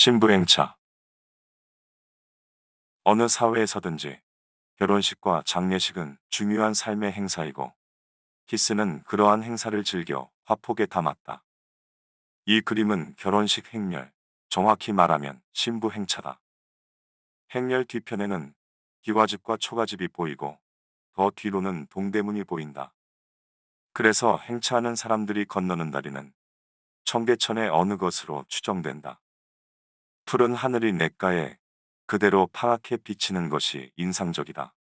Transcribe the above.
신부행차 어느 사회에서든지 결혼식과 장례식은 중요한 삶의 행사이고 히스는 그러한 행사를 즐겨 화폭에 담았다. 이 그림은 결혼식 행렬, 정확히 말하면 신부 행차다. 행렬 뒤편에는 기와집과 초가집이 보이고 더 뒤로는 동대문이 보인다. 그래서 행차하는 사람들이 건너는 다리는 청계천의 어느 것으로 추정된다. 푸른 하늘이 냇가에 그대로 파랗게 비치는 것이 인상적이다.